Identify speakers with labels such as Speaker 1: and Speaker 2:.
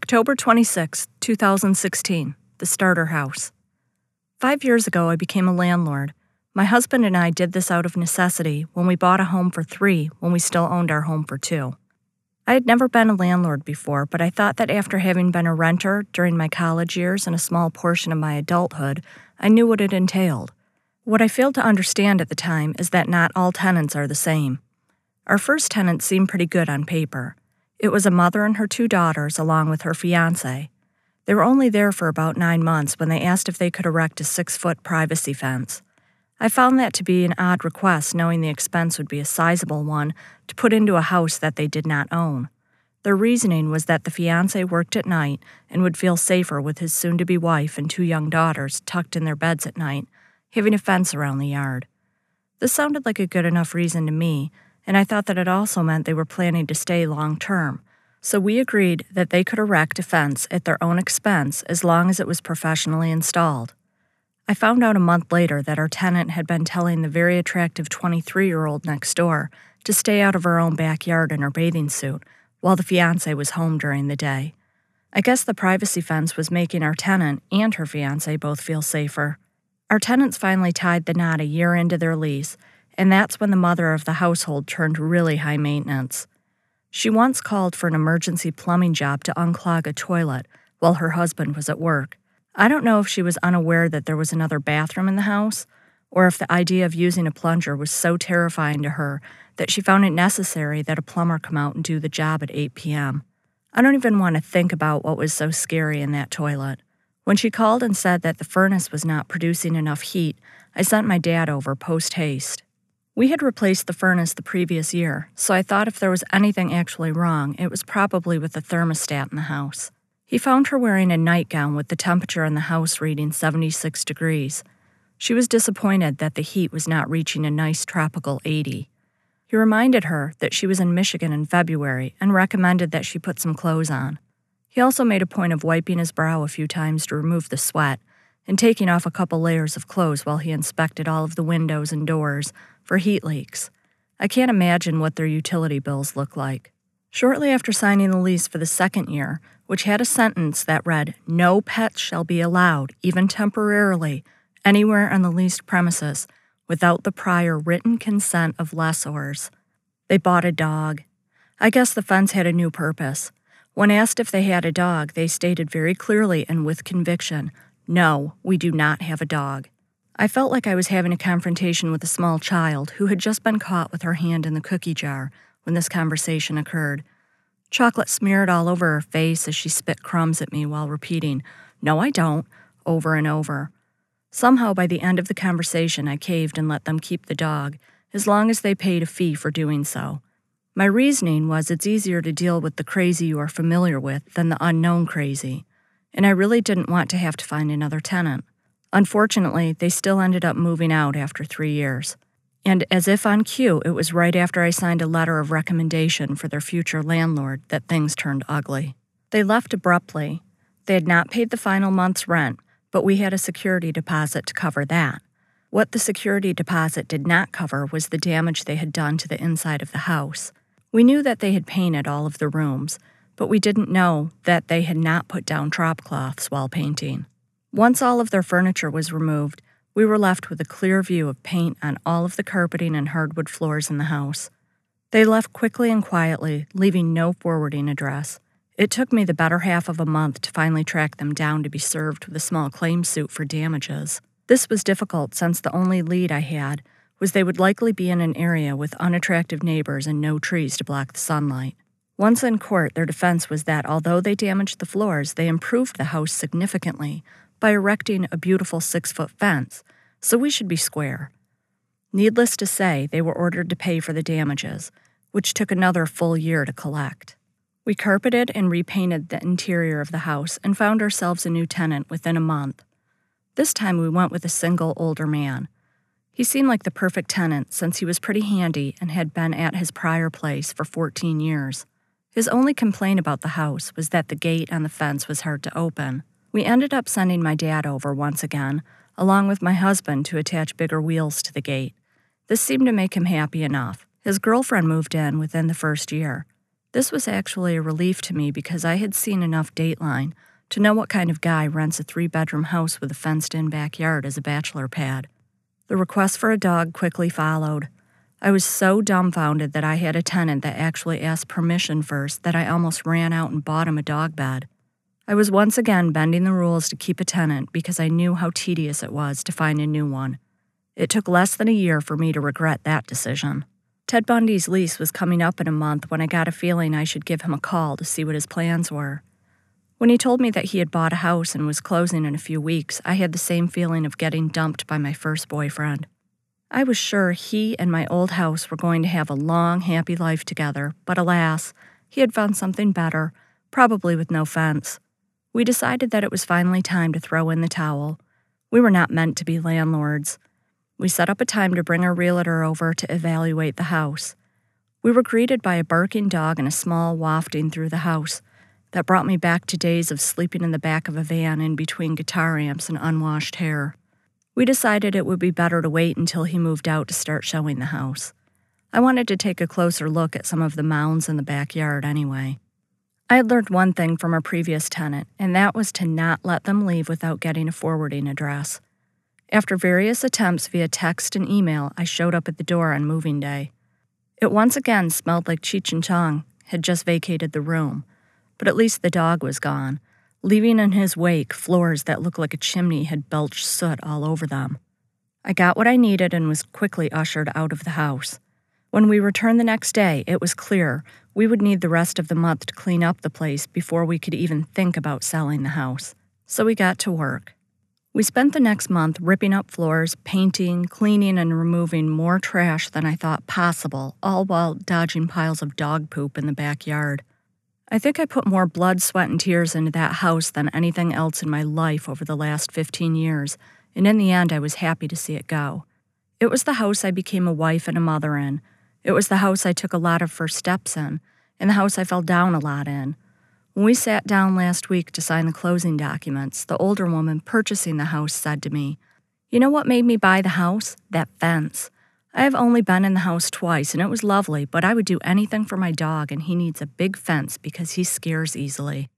Speaker 1: October 26, 2016, the starter house. Five years ago, I became a landlord. My husband and I did this out of necessity when we bought a home for three when we still owned our home for two. I had never been a landlord before, but I thought that after having been a renter during my college years and a small portion of my adulthood, I knew what it entailed. What I failed to understand at the time is that not all tenants are the same. Our first tenant seemed pretty good on paper. It was a mother and her two daughters, along with her fiance. They were only there for about nine months when they asked if they could erect a six foot privacy fence. I found that to be an odd request, knowing the expense would be a sizable one to put into a house that they did not own. Their reasoning was that the fiance worked at night and would feel safer with his soon to be wife and two young daughters tucked in their beds at night, having a fence around the yard. This sounded like a good enough reason to me, and I thought that it also meant they were planning to stay long term. So we agreed that they could erect a fence at their own expense as long as it was professionally installed. I found out a month later that our tenant had been telling the very attractive 23 year old next door to stay out of her own backyard in her bathing suit while the fiance was home during the day. I guess the privacy fence was making our tenant and her fiance both feel safer. Our tenants finally tied the knot a year into their lease, and that's when the mother of the household turned really high maintenance. She once called for an emergency plumbing job to unclog a toilet while her husband was at work. I don't know if she was unaware that there was another bathroom in the house, or if the idea of using a plunger was so terrifying to her that she found it necessary that a plumber come out and do the job at 8 p.m. I don't even want to think about what was so scary in that toilet. When she called and said that the furnace was not producing enough heat, I sent my dad over post haste. We had replaced the furnace the previous year, so I thought if there was anything actually wrong, it was probably with the thermostat in the house. He found her wearing a nightgown with the temperature in the house reading 76 degrees. She was disappointed that the heat was not reaching a nice tropical 80. He reminded her that she was in Michigan in February and recommended that she put some clothes on. He also made a point of wiping his brow a few times to remove the sweat and taking off a couple layers of clothes while he inspected all of the windows and doors, for heat leaks. I can't imagine what their utility bills look like. Shortly after signing the lease for the second year, which had a sentence that read, No pets shall be allowed, even temporarily, anywhere on the leased premises without the prior written consent of lessors. They bought a dog. I guess the fence had a new purpose. When asked if they had a dog, they stated very clearly and with conviction, No, we do not have a dog. I felt like I was having a confrontation with a small child who had just been caught with her hand in the cookie jar when this conversation occurred. Chocolate smeared all over her face as she spit crumbs at me while repeating, No, I don't, over and over. Somehow, by the end of the conversation, I caved and let them keep the dog, as long as they paid a fee for doing so. My reasoning was it's easier to deal with the crazy you are familiar with than the unknown crazy, and I really didn't want to have to find another tenant. Unfortunately, they still ended up moving out after three years. And as if on cue, it was right after I signed a letter of recommendation for their future landlord that things turned ugly. They left abruptly. They had not paid the final month's rent, but we had a security deposit to cover that. What the security deposit did not cover was the damage they had done to the inside of the house. We knew that they had painted all of the rooms, but we didn't know that they had not put down drop cloths while painting. Once all of their furniture was removed, we were left with a clear view of paint on all of the carpeting and hardwood floors in the house. They left quickly and quietly, leaving no forwarding address. It took me the better half of a month to finally track them down to be served with a small claim suit for damages. This was difficult since the only lead I had was they would likely be in an area with unattractive neighbors and no trees to block the sunlight. Once in court, their defense was that although they damaged the floors, they improved the house significantly by erecting a beautiful six foot fence, so we should be square. Needless to say, they were ordered to pay for the damages, which took another full year to collect. We carpeted and repainted the interior of the house and found ourselves a new tenant within a month. This time we went with a single older man. He seemed like the perfect tenant since he was pretty handy and had been at his prior place for 14 years. His only complaint about the house was that the gate on the fence was hard to open. We ended up sending my dad over once again, along with my husband, to attach bigger wheels to the gate. This seemed to make him happy enough. His girlfriend moved in within the first year. This was actually a relief to me because I had seen enough Dateline to know what kind of guy rents a three bedroom house with a fenced in backyard as a bachelor pad. The request for a dog quickly followed. I was so dumbfounded that I had a tenant that actually asked permission first that I almost ran out and bought him a dog bed. I was once again bending the rules to keep a tenant because I knew how tedious it was to find a new one. It took less than a year for me to regret that decision. Ted Bundy's lease was coming up in a month when I got a feeling I should give him a call to see what his plans were. When he told me that he had bought a house and was closing in a few weeks, I had the same feeling of getting dumped by my first boyfriend. I was sure he and my old house were going to have a long, happy life together, but alas, he had found something better, probably with no fence. We decided that it was finally time to throw in the towel. We were not meant to be landlords. We set up a time to bring a realtor over to evaluate the house. We were greeted by a barking dog and a small wafting through the house that brought me back to days of sleeping in the back of a van in between guitar amps and unwashed hair. We decided it would be better to wait until he moved out to start showing the house. I wanted to take a closer look at some of the mounds in the backyard anyway. I had learned one thing from a previous tenant, and that was to not let them leave without getting a forwarding address. After various attempts via text and email, I showed up at the door on moving day. It once again smelled like Cheech and Chong had just vacated the room, but at least the dog was gone, leaving in his wake floors that looked like a chimney had belched soot all over them. I got what I needed and was quickly ushered out of the house. When we returned the next day, it was clear we would need the rest of the month to clean up the place before we could even think about selling the house. So we got to work. We spent the next month ripping up floors, painting, cleaning, and removing more trash than I thought possible, all while dodging piles of dog poop in the backyard. I think I put more blood, sweat, and tears into that house than anything else in my life over the last 15 years, and in the end, I was happy to see it go. It was the house I became a wife and a mother in. It was the house I took a lot of first steps in, and the house I fell down a lot in. When we sat down last week to sign the closing documents, the older woman purchasing the house said to me, You know what made me buy the house? That fence. I have only been in the house twice, and it was lovely, but I would do anything for my dog, and he needs a big fence because he scares easily.